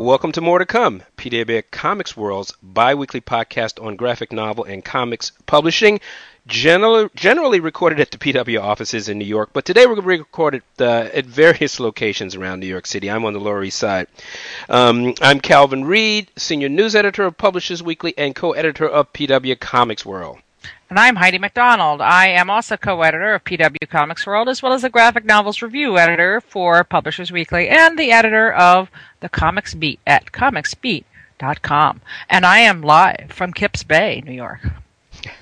Welcome to More to Come, PWA Comics World's bi-weekly podcast on graphic novel and comics publishing. Generally, generally recorded at the PW offices in New York, but today we're gonna be recorded uh, at various locations around New York City. I'm on the Lower East Side. Um, I'm Calvin Reid, senior news editor of Publishers Weekly and co-editor of PW Comics World. And I'm Heidi MacDonald. I am also co-editor of PW Comics World, as well as a graphic novels review editor for Publishers Weekly and the editor of the Comics Beat at comicsbeat.com. And I am live from Kips Bay, New York.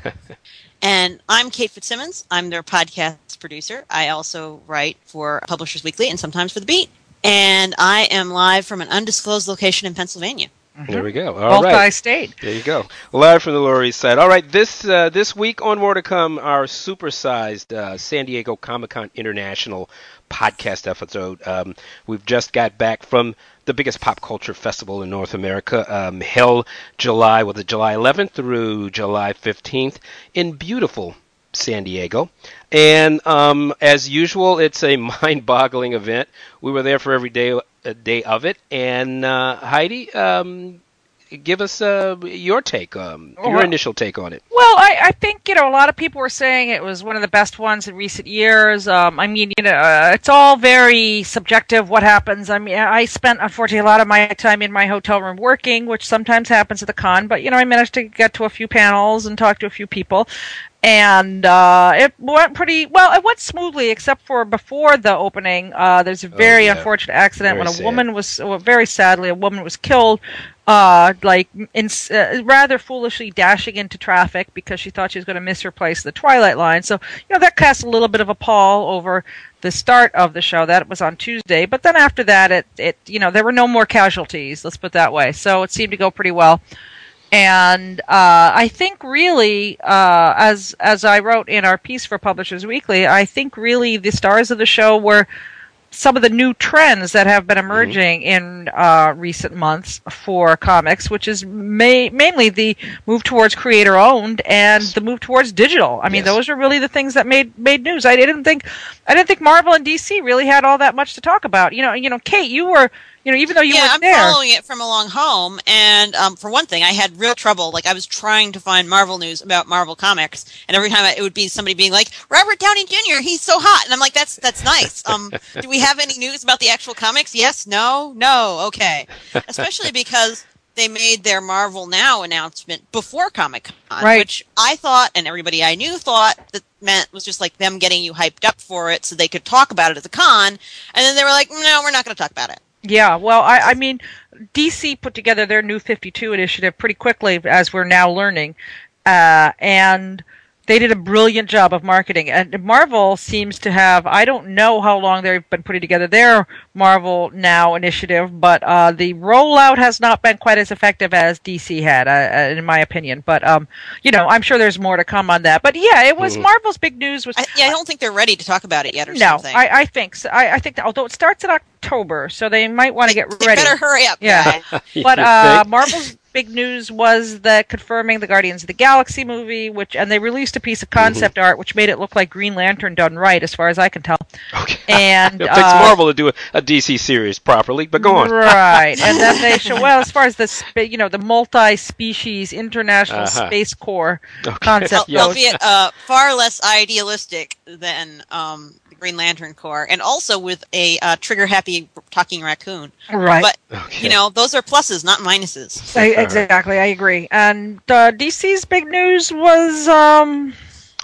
and I'm Kate Fitzsimmons. I'm their podcast producer. I also write for Publishers Weekly and sometimes for The Beat. And I am live from an undisclosed location in Pennsylvania. Mm-hmm. There we go. All Multi-state. There you go. Live from the Lower East Side. All right, this uh, this week on More to Come, our supersized uh, San Diego Comic Con International podcast episode. Um, we've just got back from the biggest pop culture festival in North America, um, held July, was it July 11th through July 15th in beautiful San Diego. And um, as usual, it's a mind-boggling event. We were there for every day day of it. And uh, Heidi, um, give us uh, your take, um, your well, initial take on it. Well, I, I, think you know a lot of people were saying it was one of the best ones in recent years. Um, I mean, you know, uh, it's all very subjective. What happens? I mean, I spent unfortunately a lot of my time in my hotel room working, which sometimes happens at the con. But you know, I managed to get to a few panels and talk to a few people and uh, it went pretty well. It went smoothly, except for before the opening. Uh, there's a oh, very oh, yeah. unfortunate accident very when a sad. woman was, well, very sadly, a woman was killed, uh, like in, uh, rather foolishly dashing into traffic because she thought she was going to miss her place the Twilight Line. So you know that cast a little bit of a pall over the start of the show. That was on Tuesday, but then after that, it it you know there were no more casualties. Let's put it that way. So it seemed to go pretty well and uh, I think really, uh, as as I wrote in our piece for Publishers Weekly, I think really the stars of the show were some of the new trends that have been mm-hmm. emerging mm-hmm. in uh, recent months for comics, which is ma- mainly the move towards creator owned and the move towards digital. I mean, yes. those are really the things that made made news. I didn't think I didn't think Marvel and DC really had all that much to talk about. You know, you know, Kate, you were you know, even though you yeah, I'm there. following it from along home, and um, for one thing, I had real trouble. Like I was trying to find Marvel news about Marvel comics, and every time it would be somebody being like, "Robert Downey Jr. He's so hot," and I'm like, "That's that's nice." Um, do we have any news about the actual comics? Yes, no, no, okay. Especially because they made their Marvel Now announcement before Comic Con, right. which I thought, and everybody I knew thought that meant was just like them getting you hyped up for it so they could talk about it at the con, and then they were like, "No, we're not going to talk about it." Yeah, well, I, I mean, DC put together their new 52 initiative pretty quickly, as we're now learning. Uh, and they did a brilliant job of marketing. And Marvel seems to have, I don't know how long they've been putting together their Marvel Now initiative, but uh, the rollout has not been quite as effective as DC had, uh, uh, in my opinion. But, um, you know, I'm sure there's more to come on that. But yeah, it was mm. Marvel's big news. Was I, Yeah, I don't think they're ready to talk about it yet or no, something. I, I think so. I, I think, that, although it starts in October, so they might want to get they ready. better hurry up. Yeah. but uh, Marvel's big news was the confirming the Guardians of the Galaxy movie, which and they released a piece of concept mm-hmm. art which made it look like Green Lantern done right, as far as I can tell. Okay. And it takes uh, Marvel to do a, a, DC series properly, but go on. Right, and then they show well as far as the you know the multi-species international uh-huh. space corps okay. concept goes. Albeit uh, far less idealistic than um, Green Lantern Corps, and also with a uh, trigger happy talking raccoon. Right. But okay. you know, those are pluses, not minuses. I, exactly, I agree. And uh, DC's big news was. Um,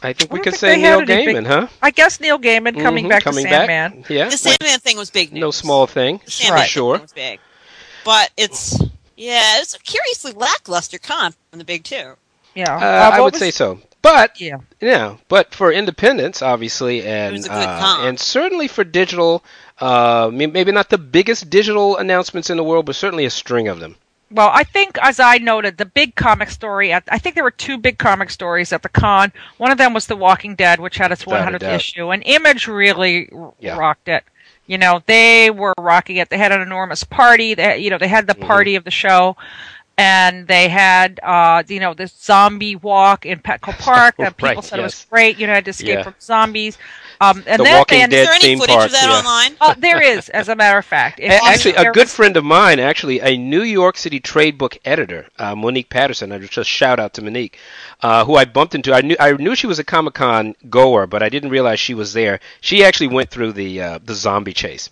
I think we could say Neil Gaiman, big, huh? I guess Neil Gaiman coming mm-hmm, back coming to Sandman. Back. Yeah. The Sandman thing was big news. No small thing. The Sandman right. sure. was big. But it's yeah, it's a curiously lackluster con from the big two. Yeah, uh, uh, I would was, say so. But yeah, yeah. But for independence, obviously, and uh, and certainly for digital, uh, maybe not the biggest digital announcements in the world, but certainly a string of them. Well, I think, as I noted, the big comic story. At, I think there were two big comic stories at the con. One of them was The Walking Dead, which had its 100th issue, and Image really yeah. rocked it. You know, they were rocking it. They had an enormous party. They, you know, they had the mm-hmm. party mm-hmm. of the show and they had uh, you know this zombie walk in Petco Park that people Right, said it was great. You know, had to escape Yeah. from zombies. Um, and The then Walking they Is there Dead any theme footage park, of that yeah. online? Oh, there is, as a matter of fact. If A- Actually, a good friend of mine, actually, a New York City trade book editor, uh, Monique Patterson. I just shout out to Monique, uh, who I bumped into. I knew I knew she was a Comic Con goer, but I didn't realize she was there. She actually went through the uh, the zombie chase.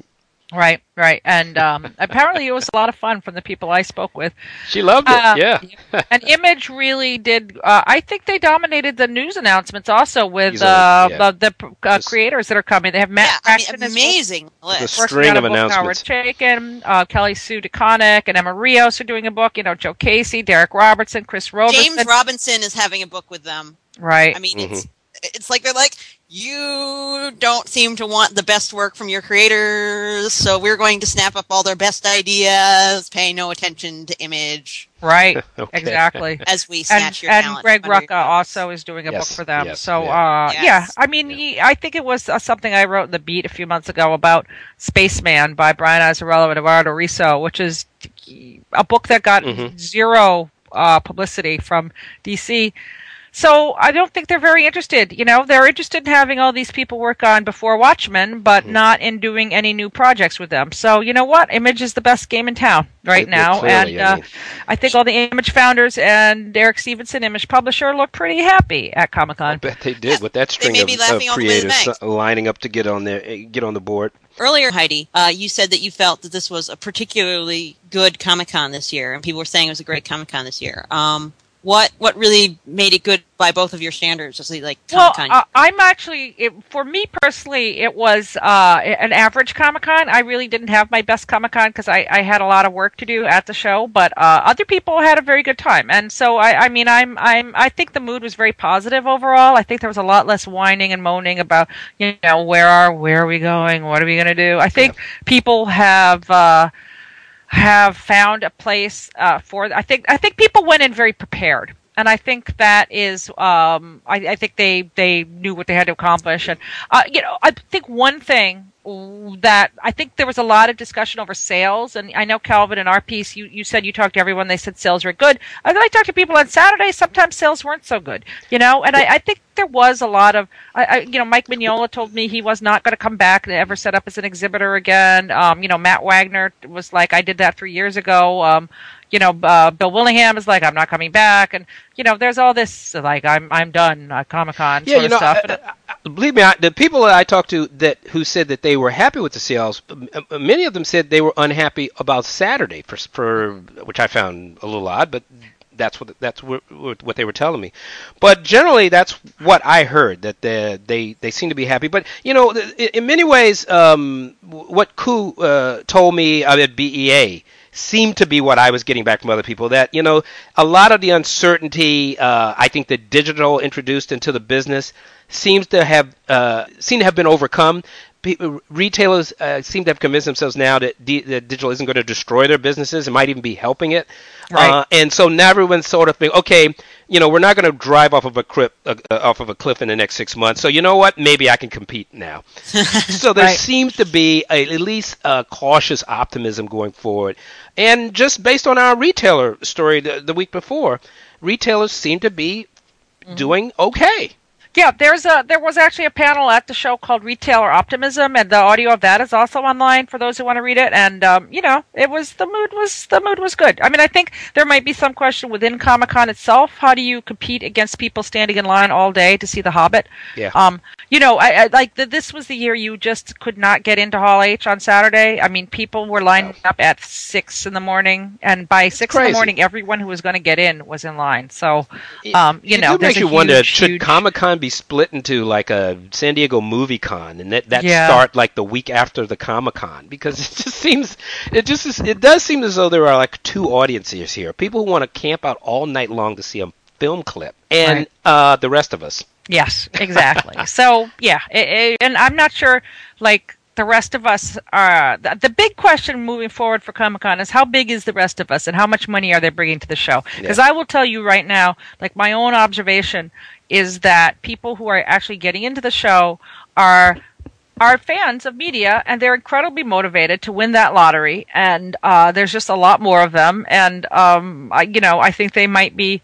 Right, right, and um, apparently it was a lot of fun from the people I spoke with. She loved it. Uh, yeah. And Image really did. Uh, I think they dominated the news announcements also with uh, yeah. the, the uh, Just- creators that are coming. They have Matt yeah, I mean, amazing The list. working string on of book, Howard announcements. Chaykin, uh, Kelly Sue DeConnick, and Emma Rios are doing a book. You know, Joe Casey, Derek Robertson, Chris Roberson. James Robinson is having a book with them. right. I mean, Mm-hmm. it's it's like they're like you don't seem to want the best work from your creators, so we're going to snap up all their best ideas, pay no attention to image right. Okay. Exactly. as we and snatch your and talent. Greg under your Rucka also is doing a Yes, book for them. yes, so yeah. uh, Yes. yeah, I mean, Yeah. he- I think it was uh, something I wrote in the Beat a few months ago about Spaceman by Brian Azzarello and Eduardo Risso, which is a book that got Mhm. zero uh, publicity from DC. So I don't think they're very interested. You know, they're interested in having all these people work on before Watchmen, but Mm-hmm. not in doing any new projects with them. So you know what? Image is the best game in town right It- it now, clearly, and I uh, mean- I think all the Image founders and Derek Stephenson, Image publisher, look pretty happy at Comic I Con. bet they did with that string of, of laughing all the way to the creators uh, lining up to get on there, eh, get on the board. Earlier, Heidi, uh, you said that you felt that this was a particularly good Comic Con this year, and people were saying it was a great Comic Con this year. Um, what what really made it good by both of your standards? Was like Well, uh, I'm actually, it, for me personally, it was uh, an average Comic Con. I really didn't have my best Comic Con because I, I had a lot of work to do at the show, but uh, other people had a very good time. And so, I, I mean, I'm, I'm, I think the mood was very positive overall. I think there was a lot less whining and moaning about, you know, where are, where are we going? What are we going to do? I think people have, uh, have found a place uh, for. I think I think people went in very prepared, and I think that is. Um, I, I think they they knew what they had to accomplish, and uh, you know, I think one thing that I think there was a lot of discussion over sales, and I know Calvin in our piece, you, you said you talked to everyone, they said sales were good. And then I talked to people on Saturday, sometimes sales weren't so good, you know, and I, I think there was a lot of, I, I, you know, Mike Mignola told me he was not going to come back and ever set up as an exhibitor again. Um, you know, Matt Wagner was like, I did that three years ago. Um, you know, uh, Bill Willingham is like, I'm not coming back, and you know, there's all this like, I'm I'm done, uh, Comic Con Yeah, sort you of know, stuff. I- I- believe me, I, the people that I talked to that who said that they were happy with the sales, many of them said they were unhappy about Saturday for for which I found a little odd, but that's what that's what, what they were telling me. But generally, that's what I heard that they they they seem to be happy. But you know, in, in many ways, um, what Ku uh, told me uh, at BEA seemed to be what I was getting back from other people. That you know, a lot of the uncertainty, uh, I think, that digital introduced into the business seems to have uh, seem to have been overcome. Retailers uh, seem to have convinced themselves now that, di- that digital isn't going to destroy their businesses; it might even be helping it. Right. Uh, and so now everyone's sort of think, okay, you know, we're not going to drive off of a cliff, uh, uh, off of a cliff in the next six months. So you know what? Maybe I can compete now. so there Right. seems to be a, at least a cautious optimism going forward. And just based on our retailer story the, the week before, retailers seem to be Mm-hmm. doing okay. Yeah, there's a there was actually a panel at the show called Retailer Optimism, and the audio of that is also online for those who want to read it. And um, you know, it was the mood was the mood was good. I mean, I think there might be some question within Comic Con itself. How do you compete against people standing in line all day to see The Hobbit? Yeah. Um, you know, I, I like the, this was the year you just could not get into Hall H on Saturday. I mean, people were lining up at six in the morning, and by six in the morning, everyone who was going to get in was in line. So, um, you it know, there's makes you wonder huge, should Comic Con be split into like a San Diego Movie Con and that, that Yeah. start like the week after the Comic Con because it just seems it just is, it does seem as though there are like two audiences here people who want to camp out all night long to see a film clip and Right. uh, the rest of us Yes, exactly. so yeah, it, it- and I'm not sure like the rest of us are. The, the big question moving forward for Comic Con is how big is the rest of us, and how much money are they bringing to the show? Because I will tell you right now, like my own observation is that people who are actually getting into the show are are fans of media and they're incredibly motivated to win that lottery. And uh, there's just a lot more of them. And, um, I, you know, I think they might be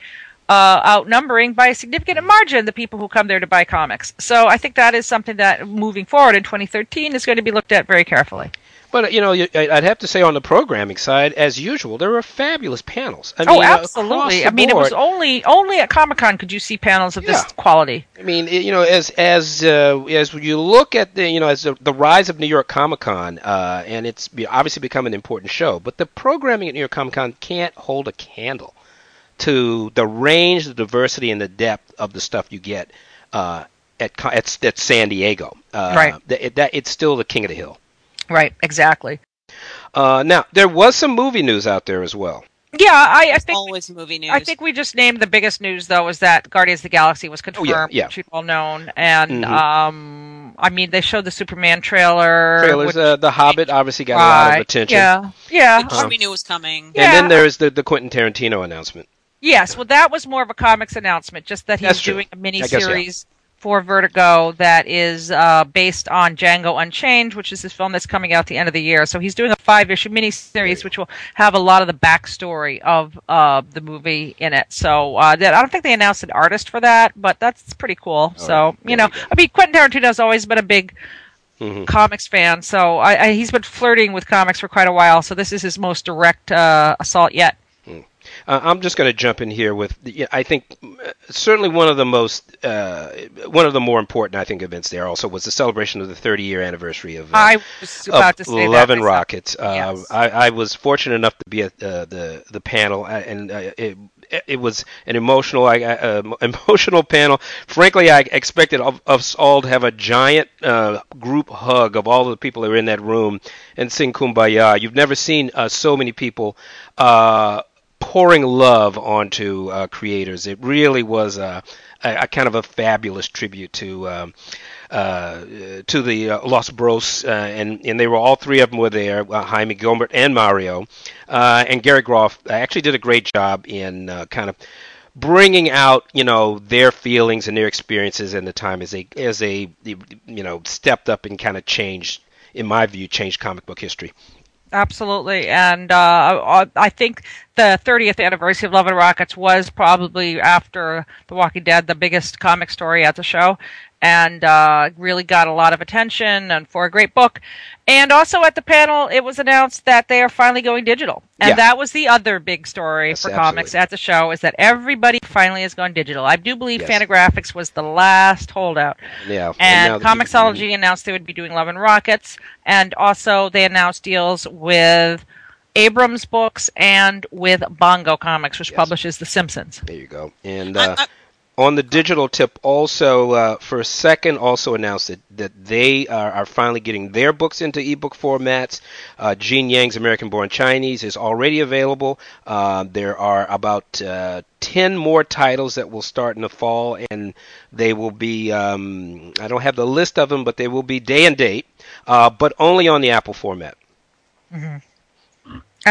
uh, outnumbering by a significant margin the people who come there to buy comics. So I think that is something that moving forward in 2013 is going to be looked at very carefully. But you know, I'd have to say on the programming side, as usual, there were fabulous panels. I oh, mean, uh, absolutely. I mean, board, it was only only at Comic Con could you see panels of Yeah. this quality. I mean, you know, as as uh, as you look at the you know as the, the rise of New York Comic Con, uh, and it's obviously become an important show, but the programming at New York Comic Con can't hold a candle to the range, the diversity, and the depth of the stuff you get uh, at, at at San Diego. Uh, Right. That, it- that it's still the king of the hill. Right. Exactly. Uh, now there was some movie news out there as well. Yeah, I, I think always movie news. I think we just named the biggest news though is that Guardians of the Galaxy was confirmed, Oh, yeah. which well known, and Mhm. um, I mean they showed the Superman trailer. Trailers, which- uh, The Hobbit obviously got a lot of attention. Yeah, yeah. which Um, we knew was coming. Yeah. And then there's the, the Quentin Tarantino announcement. Yes, well, that was more of a comics announcement, just that he's doing a mini series. yeah. For Vertigo that is uh, based on Django Unchained, which is this film that's coming out at the end of the year. So he's doing a five issue mini series, which will have a lot of the backstory of uh, the movie in it. So uh, that, I don't think they announced an artist for that, but that's pretty cool. so right. you know, you. I mean, Quentin Tarantino's always been a big hmm comics fan, so I, I, he's been flirting with comics for quite a while. So this is his most direct uh, assault yet. Uh, I'm just going to jump in here with, the, I think, uh, certainly one of the most, uh, one of the more important, I think, events there also was the celebration of the 30 year anniversary of, uh, I was about to say Love and. Rockets. Uh, Yes. I, I was fortunate enough to be at uh, the the panel, and uh, it it was an emotional, uh, emotional panel. Frankly, I expected of, of us all to have a giant uh, group hug of all of the people that were in that room and sing "Kumbaya." You've never seen uh, so many people. Pouring love onto uh, creators. It really was a, a, a kind of a fabulous tribute to um, uh, to the uh, Los Bros, uh, and and they were all three of them were there. Uh, Jaime Gilbert and Mario, uh, and Gary Groth actually did a great job in kind of bringing out you know their feelings and their experiences in the time as they as they you know stepped up and kind of changed in my view changed comic book history Absolutely, and uh, I think the 30th anniversary of Love and Rockets was probably after The Walking Dead the biggest comic story at the show, and uh, really got a lot of attention and for a great book. And also at the panel, it was announced that they are finally going digital, and Yeah. that was the other big story Yes, for comics at the show is that everybody finally has gone digital. I do believe Yes. Fantagraphics was the last holdout. yeah And, now the- Comixology announced they would be doing Love and Rockets, and also they announced deals with Abrams Books and with Bongo Comics, which Yes. publishes The Simpsons. There you go. And I- uh, I- on the digital tip, also uh, for a second, also announced that, that they are, are finally getting their books into ebook formats. Uh, Gene Yang's American Born Chinese is already available. Uh, there are about uh, 10 more titles that will start in the fall, and they will be, um, I don't have the list of them, but they will be day and date, uh, but only on the Apple format.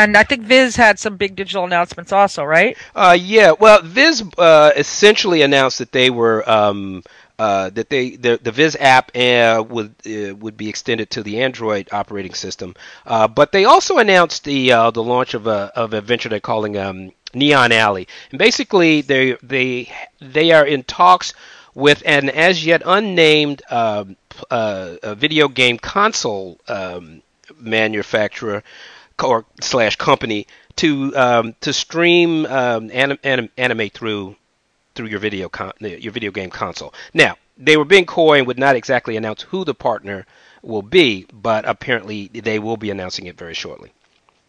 And I think Viz had some big digital announcements also, right? Uh, yeah. Well, Viz uh, essentially announced that they were um, uh, that they the, the Viz app uh, would uh, would be extended to the Android operating system. Uh, but they also announced the uh, the launch of a of a venture they're calling um, Neon Alley, and basically they they they are in talks with an as yet unnamed um, uh, video game console um, manufacturer or slash company to um, to stream um, anim, anim, animate through through your video con- your video game console. Now they were being coy and would not exactly announce who the partner will be, but apparently they will be announcing it very shortly.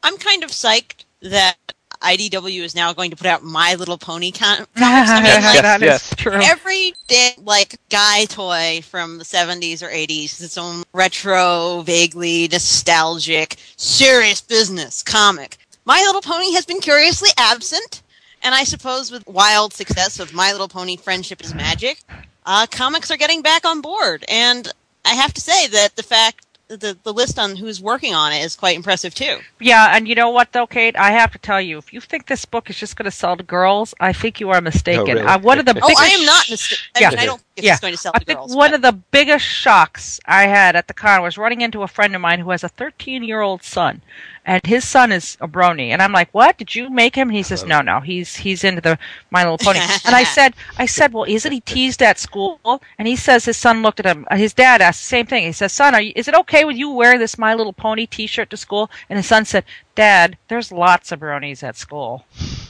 I'm kind of psyched that IDW is now going to put out My Little Pony con- comics. I mean, like, that is yes. true. every day, like guy toy from the 70s or 80s, its own retro, vaguely nostalgic, serious business comic. My Little Pony has been curiously absent, and I suppose with wild success of My Little Pony Friendship is Magic, uh, comics are getting back on board. And I have to say that the fact the the list on who's working on it is quite impressive too. Yeah, and you know what though, Kate? I have to tell you, if you think this book is just going to sell to girls, I think you are mistaken. Oh, really? uh, one of the biggest Oh, I am not mistaken. I, Yeah. mean, I don't think Yeah. it's going to sell I to think girls. one but- of the biggest shocks I had at the con was running into a friend of mine who has a 13 year old son, and his son is a brony, and I'm like, "What? Did you make him?" And he says, "No, no, he's he's into the My Little Pony." and I said, "I said, well, isn't he teased at school?" And he says his son looked at him. uh, His dad asked the same thing. He says, "Son, are you, is it okay with you wear this My Little Pony T-shirt to school?" And his son said, "Dad, there's lots of bronies at school."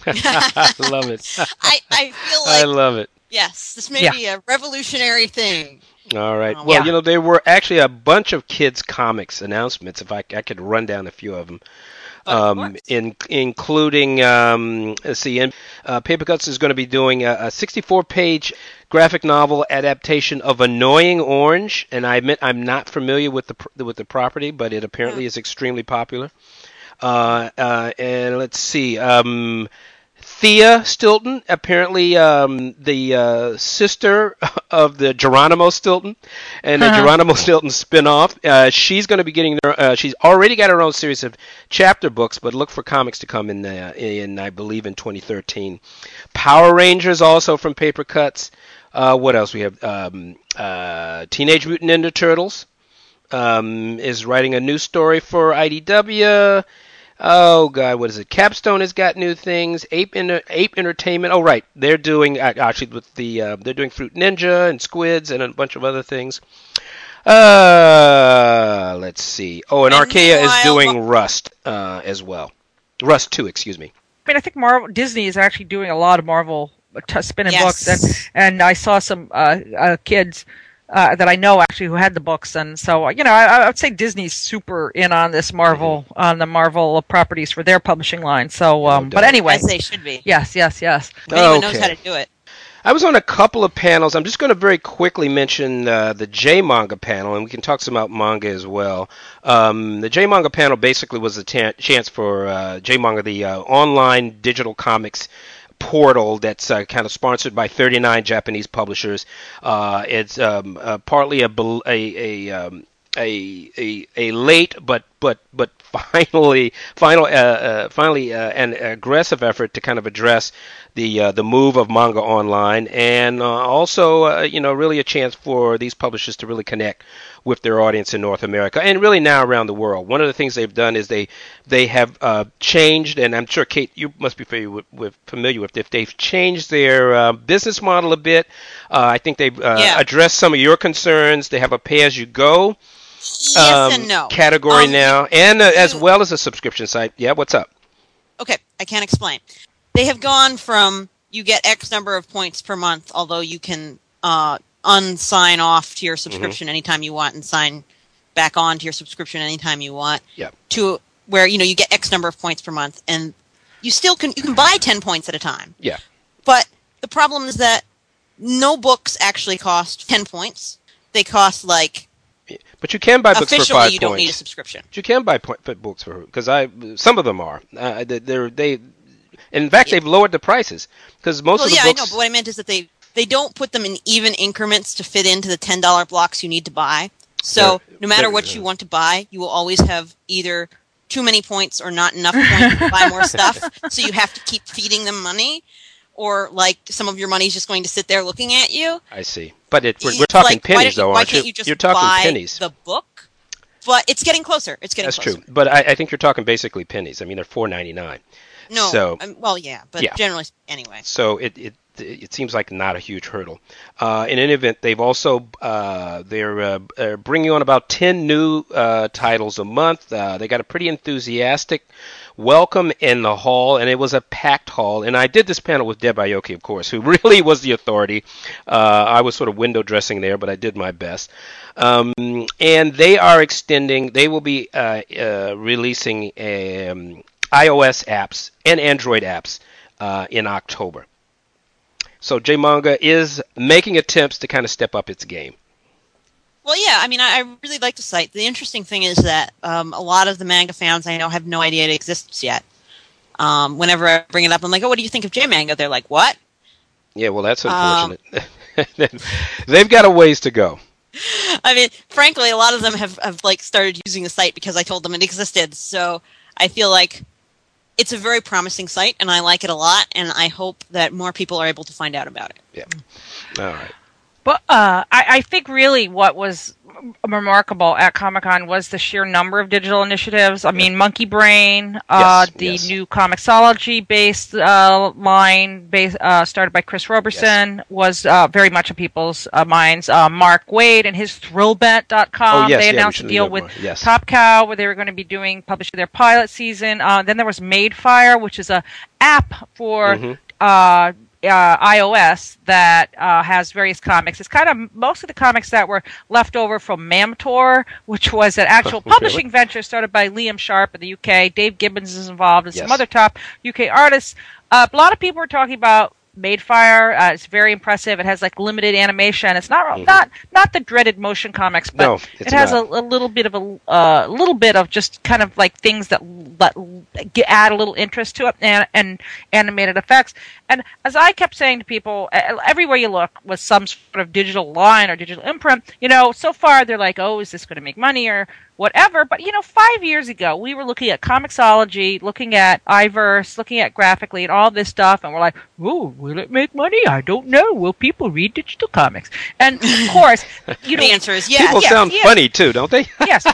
I love it. I, I feel like I love it. yes, this may Yeah. be a revolutionary thing. All right. Oh, Well, yeah. you know, there were actually a bunch of kids' comics announcements. If I, I could run down a few of them, of um, in, including um, let's see, uh, Papercutz is going to be doing a, a 64-page graphic novel adaptation of Annoying Orange, and I admit I'm not familiar with the with the property, but it apparently is extremely popular. Uh, uh, and let's see. Um, Thea Stilton, apparently um, the uh, sister of the Geronimo Stilton, and the Uh-huh. Geronimo Stilton spinoff. Uh, she's going to be getting. Their, uh, she's already got her own series of chapter books, but look for comics to come in. Uh, in I believe in 2013. Power Rangers also from Papercutz. Uh, what else we have? Um, uh, Teenage Mutant Ninja Turtles um, is writing a new story for IDW. Oh God, what is it? Capstone has got new things. Ape Inter- Ape Entertainment. Oh right, they're doing uh, actually with the uh, they're doing Fruit Ninja and Squids and a bunch of other things. Uh, let's see. Oh, and And Archaia is meanwhile- doing Rust uh, as well. Rust two, excuse me. I mean, I think Marvel Disney is actually doing a lot of Marvel t- spinning Yes. books, and and I saw some uh, uh, kids uh, that I know actually who had the books, and so you know, I, I would say Disney's super in on this Marvel on the Marvel properties for their publishing line. So, um, but anyway, As they should be. yes, yes, yes. If anyone knows Okay. how to do it. I was on a couple of panels. I'm just going to very quickly mention uh, the J Manga panel, and we can talk some about manga as well. Um, the J Manga panel basically was a chance for uh, J Manga, the uh, online digital comics portal that's uh, kind of sponsored by 39 Japanese publishers. Uh, it's um, uh, partly a a a, um, a a a late but but but finally final uh, uh, finally uh, an aggressive effort to kind of address the uh, the move of manga online and uh, also uh, you know really a chance for these publishers to really connect with their audience in North America and really now around the world. One of the things they've done is they they have uh, changed, and I'm sure Kate, you must be familiar with, with familiar with if they've changed their business model a bit. Uh, I think they've uh, Yeah. addressed some of your concerns. They have a pay as you go Yes um, and no. category Um, now, and uh, as well as a subscription site. Yeah, what's up? Okay, I can't explain. They have gone from you get X number of points per month, although you can uh, unsign off to your Mm-hmm. subscription anytime you want and sign back on to your subscription anytime you want. Yep. To where you know you get X number of points per month, and you still can you can buy ten points at a time. Yeah. But the problem is that no books actually cost ten points. They cost like But you can buy books for officially five you don't need a subscription. But you can buy put books for because I some of them are. Uh, they- they're they. In fact, Yeah. they've lowered the prices because most well, of the yeah, books. I know, but what I meant is that they they don't put them in even increments to fit into the ten dollar blocks you need to buy. So They're- no matter what you want to buy, you will always have either too many points or not enough points to buy more stuff. So you have to keep feeding them money, or like some of your money's just going to sit there looking at you. I see, but it, we're, we're talking like, pennies, though, aren't can't you? you You're talking pennies. the book? But it's getting closer. It's getting closer. That's closer. true, but I, I think you're talking basically pennies. I mean, they're four ninety nine. No, So- um, well, yeah, but Yeah. generally, anyway. So it, it it seems like not a huge hurdle. Uh, in any event, they've also uh, they're uh, uh, bringing on about ten new uh, titles a month. Uh, they got a pretty enthusiastic welcome in the hall, and it was a packed hall. And I did this panel with Deb Aoki, of course, who really was the authority. Uh, I was sort of window dressing there, but I did my best. Um, and they are extending. They will be uh, uh, releasing um, iOS apps and Android apps uh, in October. So J Manga is making attempts to kind of step up its game. Well, yeah, I mean, I, I really like the site. The interesting thing is that um, a lot of the manga fans I know have no idea it exists yet. Um, whenever I bring it up, I'm like, "Oh, what do you think of J Manga?" They're like, "What?" Yeah, well, that's Um, unfortunate. They've got a ways to go. I mean, frankly, a lot of them have, have like started using the site because I told them it existed. So I feel like it's a very promising site, and I like it a lot. And I hope that more people are able to find out about it. Yeah. All right. But uh, I, I think really what was remarkable at Comic Con was the sheer number of digital initiatives. I mean, Monkey Brain, uh, Yes, the yes. new Comixology based uh, line based, uh, started by Chris Roberson was uh, very much in people's uh, minds. Uh, Mark Waid and his Thrillbent.com. Oh, yes, they announced a deal with. Yes. Top Cow where they were going to be doing publishing their pilot season. Uh, then there was Madefire, which is a app for Mhm. Uh, iOS that uh, has various comics. It's kind of most of the comics that were left over from Mam Tor, which was an actual Really? publishing venture started by Liam Sharp in the UK. Dave Gibbons is involved, and some other top UK artists. Uh, a lot of people were talking about Madefire. Uh, it's very impressive. It has like limited animation. It's not not not the dreaded motion comics, but Mm-hmm. No, it has a, a little bit of a uh, little bit of just kind of like things that get, add a little interest to it and, and animated effects. And as I kept saying to people, everywhere you look was some sort of digital line or digital imprint. You know, so far they're like, oh, is this going to make money or whatever? But you know, five years ago we were looking at Comixology, looking at iVerse, looking at Graphicly and all this stuff, and we're like, oh, will it make money? I don't know. Will people read digital comics? And of course, you know, the answer is yes. People yes, sound yes. funny too, don't they? yes.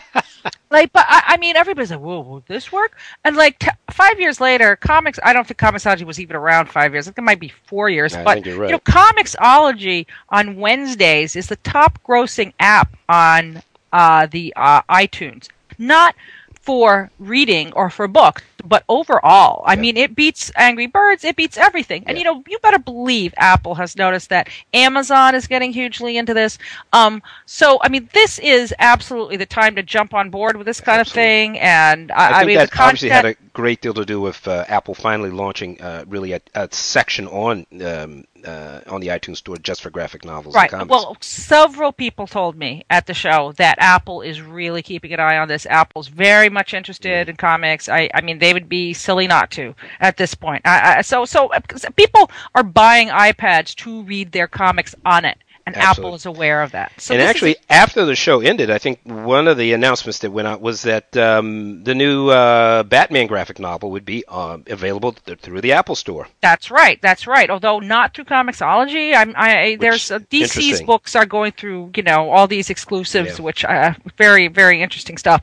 Like, but I, I mean, everybody's like, "Whoa, will this work?" And like t- five years later, comics. I don't think Comixology was even around five years. I think it might be four years. I but think you're right. you know, Comixology on Wednesdays is the top-grossing app on uh, the uh, iTunes. Not for reading or for books, but overall. I Yeah. mean, it beats Angry Birds, it beats everything. And Yeah. you know, you better believe Apple has noticed that Amazon is getting hugely into this. Um, so I mean, this is absolutely the time to jump on board with this kind Absolutely. of thing. And I, I I mean, that the obviously had a great deal to do with uh, Apple finally launching uh, really a, a section on um, uh, on the iTunes Store just for graphic novels Right. and comics. Well, several people told me at the show that Apple is really keeping an eye on this. Apple's very much interested in comics. I, I mean, they would be silly not to at this point. I, I, so, so uh, people are buying iPads to read their comics on it, and Apple is aware of that. So and this is actually, after the show ended, I think one of the announcements that went out was that um, the new uh, Batman graphic novel would be uh, available th- through the Apple Store. That's right. That's right. Although not through Comixology, I'm, I, I there's uh, DC's books are going through you know all these exclusives, Yeah. which uh, very very interesting stuff.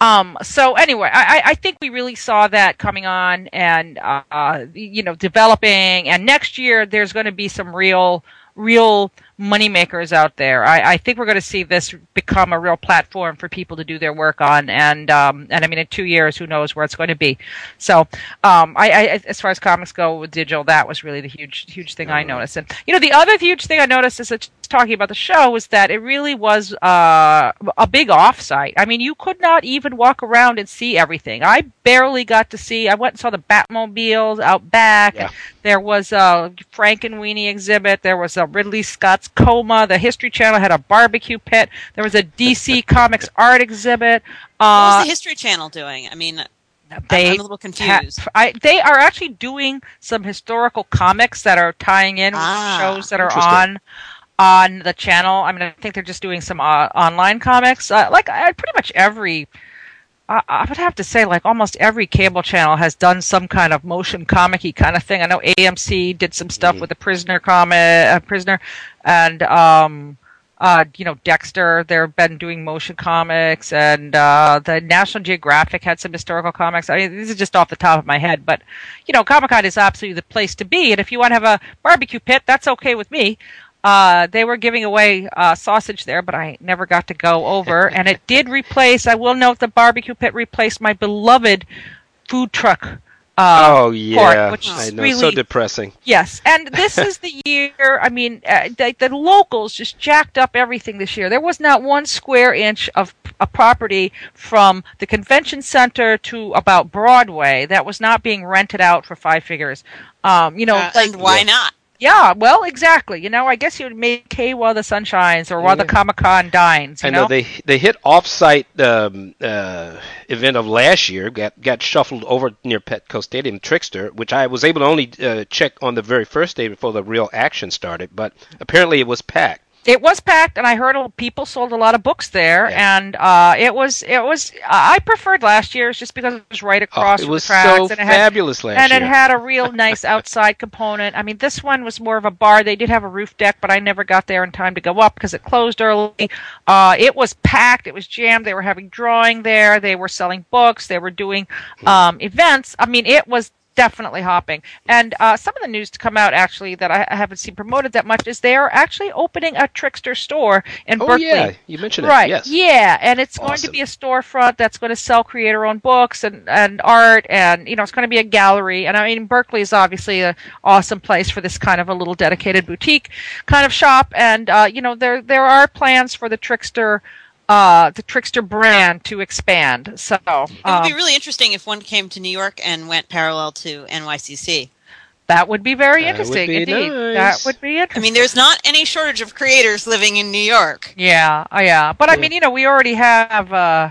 Um, so anyway, I, I- I think we really saw that coming on, and uh, uh, you know developing, and next year there's going to be some real real moneymakers out there. I, I think we're going to see this become a real platform for people to do their work on, and um, and I mean in two years, who knows where it's going to be. So um, I, I as far as comics go with digital, that was really the huge huge thing I noticed. And you know the other huge thing I noticed is that talking about the show was that it really was uh, a big offsite. I mean, you could not even walk around and see everything. I barely got to see. I went and saw the Batmobiles out back. Yeah. There was a Frankenweenie exhibit. There was a Ridley Scott's Coma. The History Channel had a barbecue pit. There was a DC Comics art exhibit. What Uh, was the History Channel doing? I mean, they I'm a little confused. ha- I, they are actually doing some historical comics that are tying in with Ah, shows that are on on the channel. I mean, I think they're just doing some uh, online comics. Uh, like I, pretty much every, I, I would have to say, like almost every cable channel has done some kind of motion comic-y kind of thing. I know AMC did some stuff Mhm. with the Prisoner comic, uh, Prisoner, and um, uh, you know Dexter. They've been doing motion comics, and uh, the National Geographic had some historical comics. I mean, this is just off the top of my head, but you know, Comic Con is absolutely the place to be. And if you want to have a barbecue pit, that's okay with me. Uh, they were giving away uh, sausage there, but I never got to go over. and it did replace. I will note the barbecue pit replaced my beloved food truck. Uh, oh yeah, which I is know, really so depressing. Yes, and this is the year. I mean, uh, the, the locals just jacked up everything this year. There was not one square inch of a property from the convention center to about Broadway that was not being rented out for five figures. Um, you know, Uh, like and why Yeah. not? Yeah, well, exactly. You know, I guess you would make hay while the sun shines, or while the Comic Con dines. You I know they they hit offsite um, uh, event of last year got got shuffled over near Petco Stadium Trickster, which I was able to only uh, check on the very first day before the real action started. But apparently it was packed. It was packed, and I heard people sold a lot of books there, Yeah. and uh, it was it was. I preferred last year's just because it was right Oh, across it was the tracks, so and it had fabulous last and year. And it had a real nice outside component. I mean, this one was more of a bar. They did have a roof deck, but I never got there in time to go up because it closed early. Uh, it was packed. It was jammed. They were having drawing there. They were selling books. They were doing um, events. I mean, it was definitely hopping. And uh, some of the news to come out actually that I, I haven't seen promoted that much is they are actually opening a Trickster store in oh Berkeley. yeah, you mentioned Right. it. Yes. Yeah, and it's going to be a storefront that's going to sell creator-owned books and, and art, and you know it's going to be a gallery. And I mean, Berkeley is obviously an awesome place for this kind of a little dedicated boutique kind of shop. And uh, you know there there are plans for the Trickster. Uh, the Trickster brand to expand. So, It would um, be really interesting if one came to New York and went parallel to NYCC. that would be very That would interesting be indeed. nice. That would be interesting. I mean, there's not any shortage of creators living in New York. Yeah, uh, yeah, but I mean, you know, we already have, uh,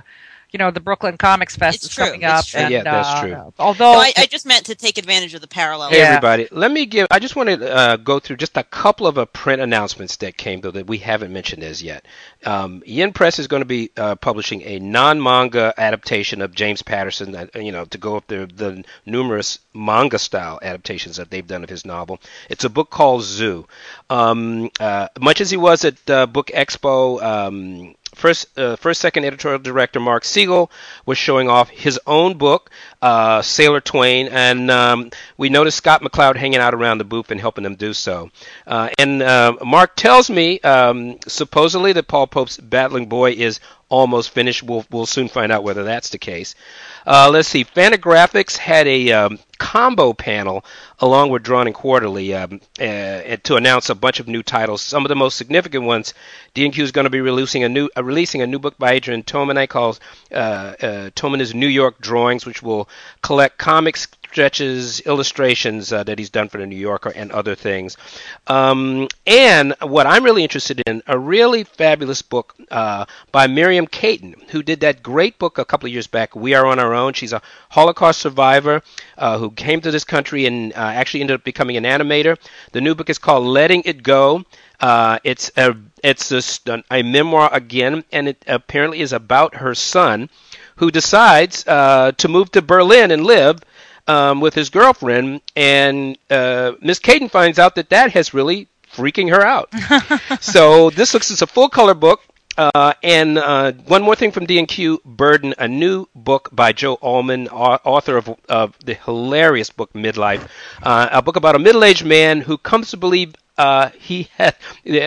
you know, the Brooklyn Comics Fest It's is true, coming it's up, true. and Yeah, that's uh, true. Although, No, I, I just meant to take advantage of the parallel. Hey Yeah. everybody, let me give. I just want to uh, go through just a couple of uh, print announcements that came though that we haven't mentioned as yet. Um, Yen Press is going to be uh, publishing a non-manga adaptation of James Patterson. That you know to go up the the numerous manga style adaptations that they've done of his novel. It's a book called Zoo. Um, uh, much as he was at uh, Book Expo. Um, First, uh, first, second editorial director Mark Siegel was showing off his own book, uh, Sailor Twain, and um, we noticed Scott McCloud hanging out around the booth and helping them do so. Uh, and uh, Mark tells me, um, supposedly, that Paul Pope's Battling Boy is almost finished. We'll, we'll soon find out whether that's the case. Uh, let's see. Fantagraphics had a um, combo panel along with Drawn and Quarterly um, uh, to announce a bunch of new titles. Some of the most significant ones. D&Q is going to be releasing a new uh, releasing a new book by Adrian Tomine called uh, uh, Tomine's New York Drawings, which will collect comics stretches, illustrations uh, that he's done for the New Yorker, and other things. Um, and what I'm really interested in, a really fabulous book uh, by Miriam Katin, who did that great book a couple of years back, We Are on Our Own. She's a Holocaust survivor uh, who came to this country and uh, actually ended up becoming an animator. The new book is called Letting It Go. Uh, it's a it's an, a memoir again, and it apparently is about her son, who decides uh, to move to Berlin and live um, with his girlfriend, and uh, Miss Katin finds out that that has really freaking her out. so this looks as a full color book. Uh, and uh, one more thing from D&Q, Burden, a new book by Joe Ollmann, author of, of the hilarious book Midlife, uh, a book about a middle-aged man who comes to believe uh, he has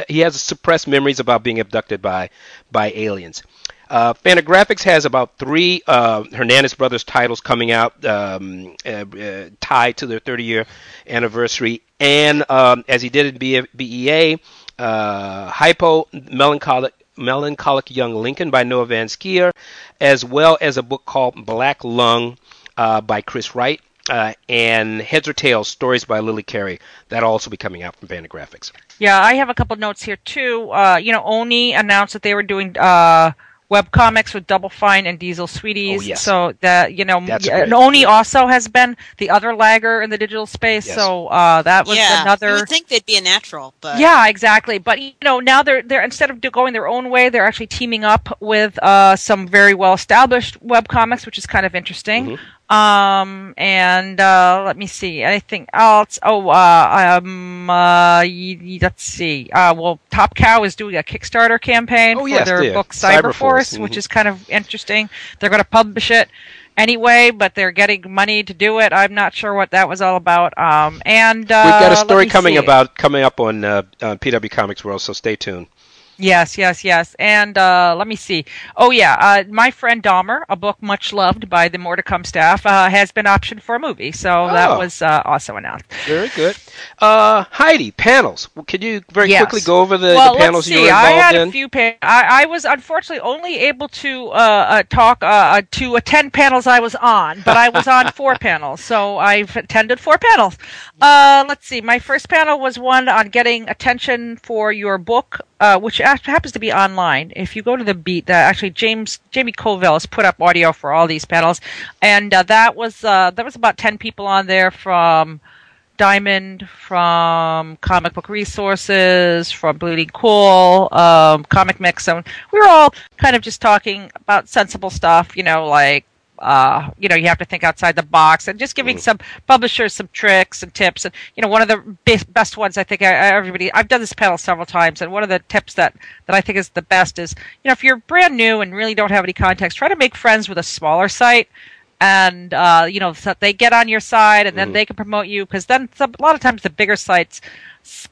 he has suppressed memories about being abducted by by aliens. Uh, Fantagraphics has about three uh, Hernandez Brothers titles coming out um, uh, uh, tied to their 30 year anniversary. And um, as he did in B- BEA, uh, Hypo Melancholic, Melancholic Young Lincoln by Noah Van Sciver, as well as a book called Black Lung uh, by Chris Wright. Uh, and Heads or Tails, Stories by Lilli Carré. That'll also be coming out from Fantagraphics. yeah, I have a couple notes here too. Uh, you know, Oni announced that they were doing uh, web comics with Double Fine and Diesel Sweeties. Oh, yes. So that you know, That's and Oni also has been the other lagger in the digital space. Yes. So uh, that was yeah, another. you would think they'd be a natural, but Yeah, exactly. But you know, now they're they're instead of going their own way, they're actually teaming up with uh, some very well established web comics, which is kind of interesting. Um, and uh, let me see, anything else? Oh, uh, um, uh, let's see. Uh, well, Top Cow is doing a Kickstarter campaign Oh, for yes, their are. book Cyberforce, Cyberforce, which mhm. is kind of interesting. They're going to publish it anyway, but they're getting money to do it. I'm not sure what that was all about. Um, and uh, We've got a story coming see. about coming up on uh, uh, PW Comics World, so stay tuned. Yes, yes, yes. And uh, let me see. Oh, yeah. Uh, My Friend Dahmer, a book much loved by the More to Come staff, uh, has been optioned for a movie. So Oh. that was uh, also announced. Very good. Uh, Heidi, panels. Well, Could you very Yes. quickly go over the, well, the panels let's you see. were I involved had in? a few. Pa- I, I was unfortunately only able to uh, uh, talk to attend panels I was on, but I was on four panels, so I've attended four panels. Uh, let's see. My first panel was one on getting attention for your book, uh, which happens to be online. If you go to the Beat, that actually James Jamie Coville has put up audio for all these panels, and uh, that was uh, there was about ten people on there from Diamond, from Comic Book Resources, from Bleeding Cool, um, Comic Mix, and we were all kind of just talking about sensible stuff, you know, like uh, you know, you have to think outside the box and just giving mm. some publishers some tricks and tips. And, you know, one of the best, best ones I think I, everybody, I've done this panel several times. And one of the tips that, that I think is the best is, you know, if you're brand new and really don't have any context, try to make friends with a smaller site. And, uh, you know, so they get on your side and then mm. they can promote you because then some, a lot of times the bigger sites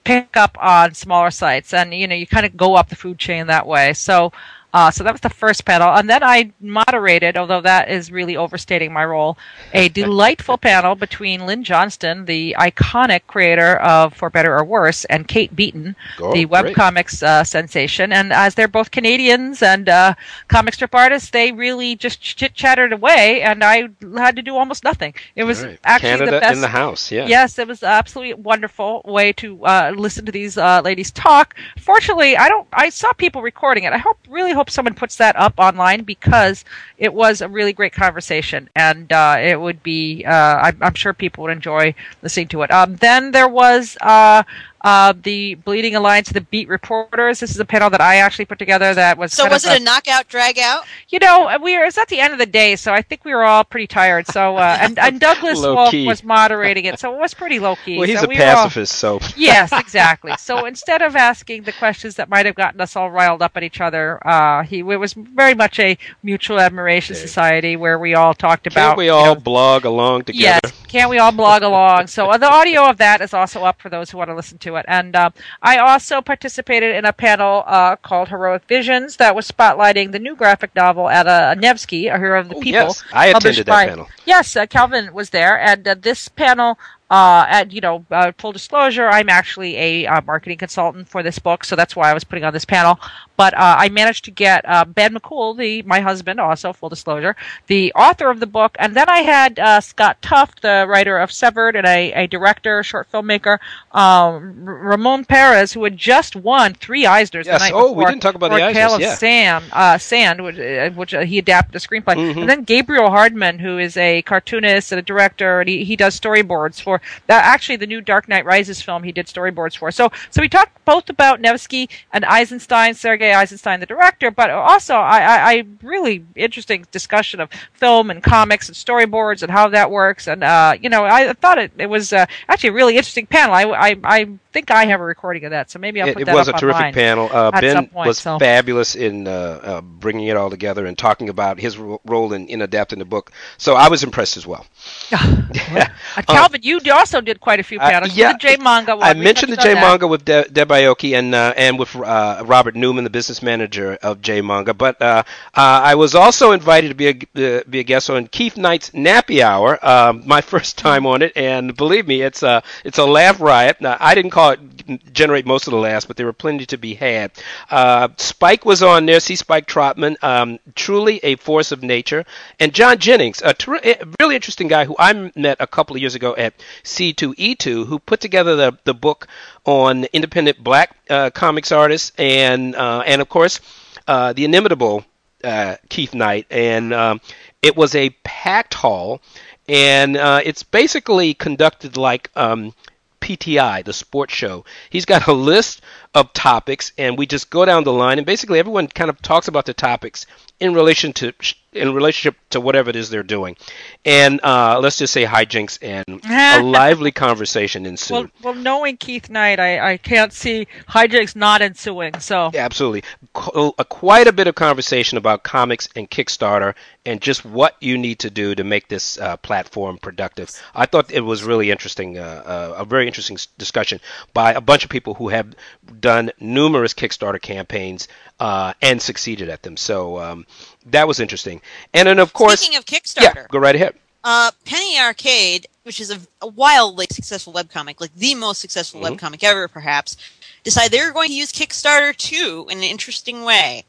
pick up on smaller sites and, you know, you kind of go up the food chain that way. So, uh, so that was the first panel. And then I moderated, although that is really overstating my role, a delightful panel between Lynn Johnston, the iconic creator of For Better or Worse, and Kate Beaton, oh, the webcomics uh, sensation. And as they're both Canadians and uh, comic strip artists, they really just chit chatted away, and I had to do almost nothing. It was right. actually Canada the best. in the house, yeah. Yes, it was absolutely wonderful way to uh, listen to these uh, ladies talk. Fortunately, I don't. I saw people recording it. I hope really hope hope someone puts that up online because it was a really great conversation, and uh, it would be. Uh, I'm, I'm, sure people would enjoy listening to it. Um, then there was uh, uh, the Bleeding Alliance, the Beat Reporters. This is a panel that I actually put together. That was so. Was it a, a, knockout, drag out? You know, we were. It's at the end of the day, so I think we were all pretty tired. So, uh, and, and Douglas Wolk was moderating it, so it was pretty low key. Well, he's so a we pacifist, all, so yes, exactly. So instead of asking the questions that might have gotten us all riled up at each other, uh, he it was very much a mutual admiration society where we all talked about. Can't we all you know, blog along together? Yes, can't we all blog along? So uh, the audio of that is also up for those who want to listen to it, and. Uh, I also participated in a panel uh, called Heroic Visions that was spotlighting the new graphic novel Ada Nevsky, A Hero of the People. Yes, I attended that panel. Yes, uh, Calvin was there, and uh, this panel uh, and you know, uh, full disclosure, I'm actually a uh, marketing consultant for this book, so that's why I was putting on this panel. But uh, I managed to get uh, Ben McCool, the my husband, also full disclosure, the author of the book, and then I had uh, Scott Tuft, the writer of Severed, and a, a director, short filmmaker, um, Ramon Perez, who had just won three Eisners yes. the night oh, before. we didn't talk about the Eisners. Tale of yeah. Sand, Sand, which, which he adapted the screenplay, mm-hmm. and then Gabriel Hardman, who is a cartoonist and a director, and he, he does storyboards for that. Actually, the new Dark Knight Rises film he did storyboards for. So so we talked both about Nevsky and Eisenstein, Sergei Eisenstein, the director, but also I, I, I really interesting discussion of film and comics and storyboards and how that works. And uh, you know, I thought it, it was uh, actually a really interesting panel. I, I, I think I have a recording of that, so maybe I'll put it, that It was a terrific panel. Uh, ben point, was so. fabulous in uh, uh, bringing it all together and talking about his ro- role in, in adapting the book. So I was impressed as well. yeah. Uh, Calvin, you also did quite a few panels. yeah, the J manga. I mentioned the J manga with De- Deb Aoki and uh, and with uh, Robert Newman, the business manager of J manga. But uh, I was also invited to be a be a guest on Keith Knight's Nappy Hour, um, my first time on it, and believe me, it's a it's a laugh riot. Now, I didn't call it generate most of the laughs, but there were plenty to be had. Uh, Spike was on there. C. Spike Trotman, um, truly a force of nature, and John Jennings, a ter- really interesting guy who I met a couple of years ago at C2E2, who put together the the book on independent black uh, comics artists, and uh, and of course uh, the inimitable uh, Keith Knight, and um, it was a packed hall and uh, it's basically conducted like um, PTI, the sports show. He's got a list of topics, and we just go down the line, and basically everyone kind of talks about the topics in relation to in relationship to whatever it is they're doing, and uh, let's just say hijinks and a lively conversation ensued. Well, well, knowing Keith Knight, I, I can't see hijinks not ensuing. So yeah, absolutely, Qu- a, quite a bit of conversation about comics and Kickstarter and just what you need to do to make this uh, platform productive. I thought it was really interesting, uh, uh a very interesting discussion by a bunch of people who have done numerous Kickstarter campaigns uh, and succeeded at them. So um, that was interesting. And then, of course, speaking of Kickstarter, yeah, go right ahead. Uh, Penny Arcade, which is a, a, wildly successful webcomic, like the most successful mm-hmm. webcomic ever, perhaps, decided they were going to use Kickstarter too in an interesting way.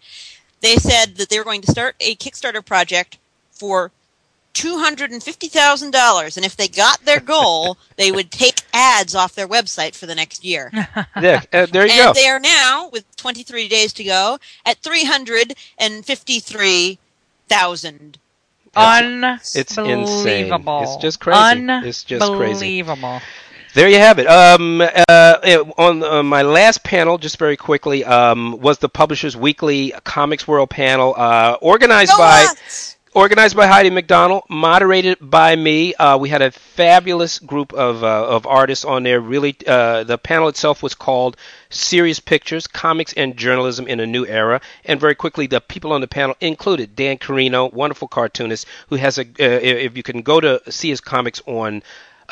They said that they were going to start a Kickstarter project for $250,000. And if they got their goal, they would take ads off their website for the next year. yeah, uh, there you and go. they are now, with 23 days to go, at 353,000. Unbelievable. It's insane. It's just crazy. It's just crazy. Unbelievable. There you have it. Um, uh, on uh, my last panel, just very quickly, um, was the Publishers Weekly Comics World panel, uh, organized Go by nuts! Organized by Heidi MacDonald, moderated by me. Uh, we had a fabulous group of uh, of artists on there. Really, uh, the panel itself was called "Serious Pictures: Comics and Journalism in a New Era." And very quickly, the people on the panel included Dan Carino, wonderful cartoonist, who has a. Uh, if you can go to see his comics on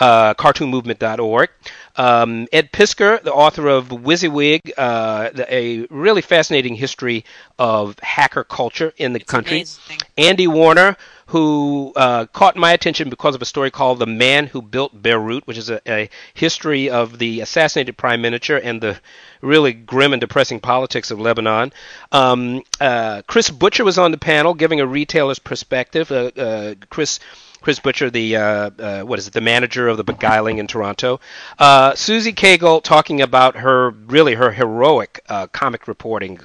uh, cartoonmovement.org. Um, Ed Piskor, the author of Wizzywig, uh, the, a really fascinating history of hacker culture in the It's country. amazing. Andy Warner, who uh, caught my attention because of a story called The Man Who Built Beirut, which is a, a history of the assassinated prime minister and the really grim and depressing politics of Lebanon. Um, uh, Chris Butcher was on the panel giving a retailer's perspective. Uh, uh, Chris. Chris Butcher, the uh, uh, what is it, the manager of the Beguiling in Toronto. Uh, Susie Cagle talking about her really her heroic uh, comic reporting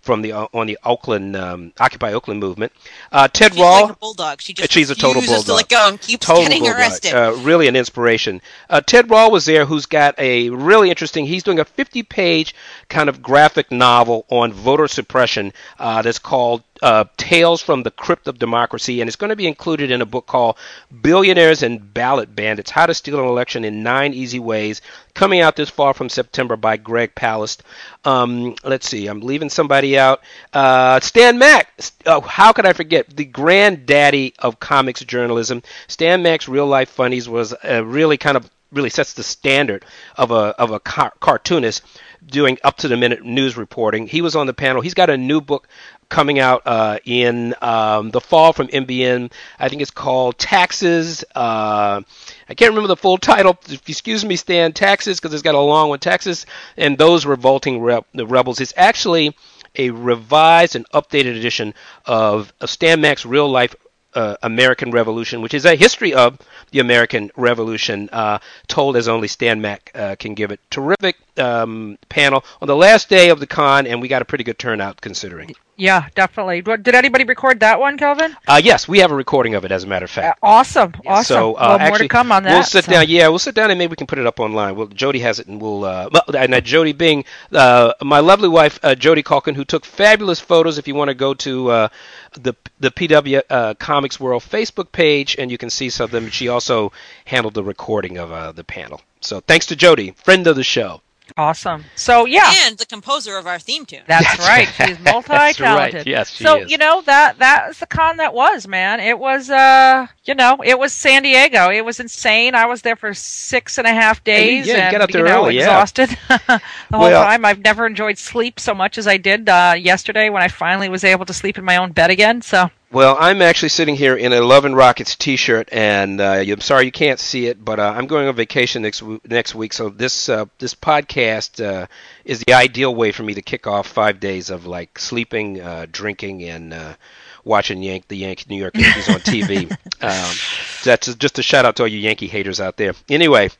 from the uh, on the Oakland um, Occupy Oakland movement. Uh, Ted She's Rawl, like a bulldog. She just She's a total refuses to bulldog. let go and keeps total getting bulldog. arrested. Uh, really an inspiration. Uh, Ted Rall was there, who's got a really interesting. He's doing a 50-page kind of graphic novel on voter suppression uh, that's called uh, Tales from the Crypt of Democracy, and it's going to be included in a book called Billionaires and Ballot Bandits: How to Steal an Election in Nine Easy Ways. Coming out this fall from September by Greg Palast. Um, let's see, I'm leaving somebody out. Uh, Stan Mack. Oh, how could I forget the granddaddy of comics journalism? Stan Mack's Real Life Funnies was really kind of really sets the standard of a of a car- cartoonist doing up to the minute news reporting. He was on the panel. He's got a new book coming out uh, in um, the fall from NBM. I think it's called Taxes. Uh, I can't remember the full title. Excuse me, Stan, Taxes, because it's got a long one. Taxes and those revolting re- the rebels. It's actually a revised and updated edition of, of Stan Mack's real life uh, American Revolution, which is a history of the American Revolution, uh, told as only Stan Mack uh, can give it. Terrific um, panel on the last day of the con, and we got a pretty good turnout considering. Yeah, definitely. Did anybody record that one, Calvin? Uh, yes, we have a recording of it, as a matter of Uh, fact. awesome, awesome. So uh, well, more actually, to come on that. We'll sit so- down. Yeah, we'll sit down and maybe we can put it up online. Well, Jody has it, and we'll. Uh, well, and uh, Jody Bing, uh, my lovely wife, uh, Jody Culkin, who took fabulous photos. If you want to go to uh, the the PW uh, Comics World Facebook page, and you can see some of them. She also handled the recording of uh, the panel. So thanks to Jody, friend of the show. Awesome. So yeah, And the composer of our theme tune. That's That's right. right. She's multi-talented. right. Yes, she so is. you know that that was the con that was man. It was uh you know it was San Diego. It was insane. I was there for six and a half days. yeah, you and, got out there know, early, yeah. exhausted the whole Well- time. I've never enjoyed sleep so much as I did uh, yesterday when I finally was able to sleep in my own bed again. So Well, I'm actually sitting here in a Love and Rockets T-shirt, and uh, I'm sorry you can't see it, but uh, I'm going on vacation next w- next week. So this uh, this podcast uh, is the ideal way for me to kick off five days of like sleeping, uh, drinking, and uh, watching Yank the Yankee New York Yankees on TV. Um, that's just a shout out to all you Yankee haters out there. Anyway,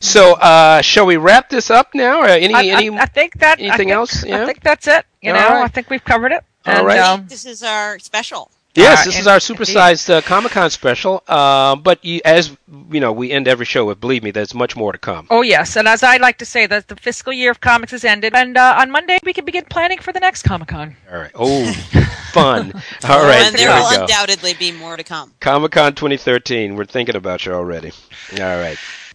so uh, shall we wrap this up now? Or any I, I- any? I, think that I anything think- else? Yeah? I think that's it. You All know, right. I think we've covered it. All and, right. um, This is our special. Yes, Uh, this is our supersized uh, Comic Con special. Uh, but you, as you know, we end every show with "Believe me, there's much more to come." Oh yes, and as I like to say, that the fiscal year of comics has ended, and uh, on Monday we can begin planning for the next Comic Con. All right. Oh, fun. All right. and there there will undoubtedly be more to come. Comic Con 2013. We're thinking about you already. All right.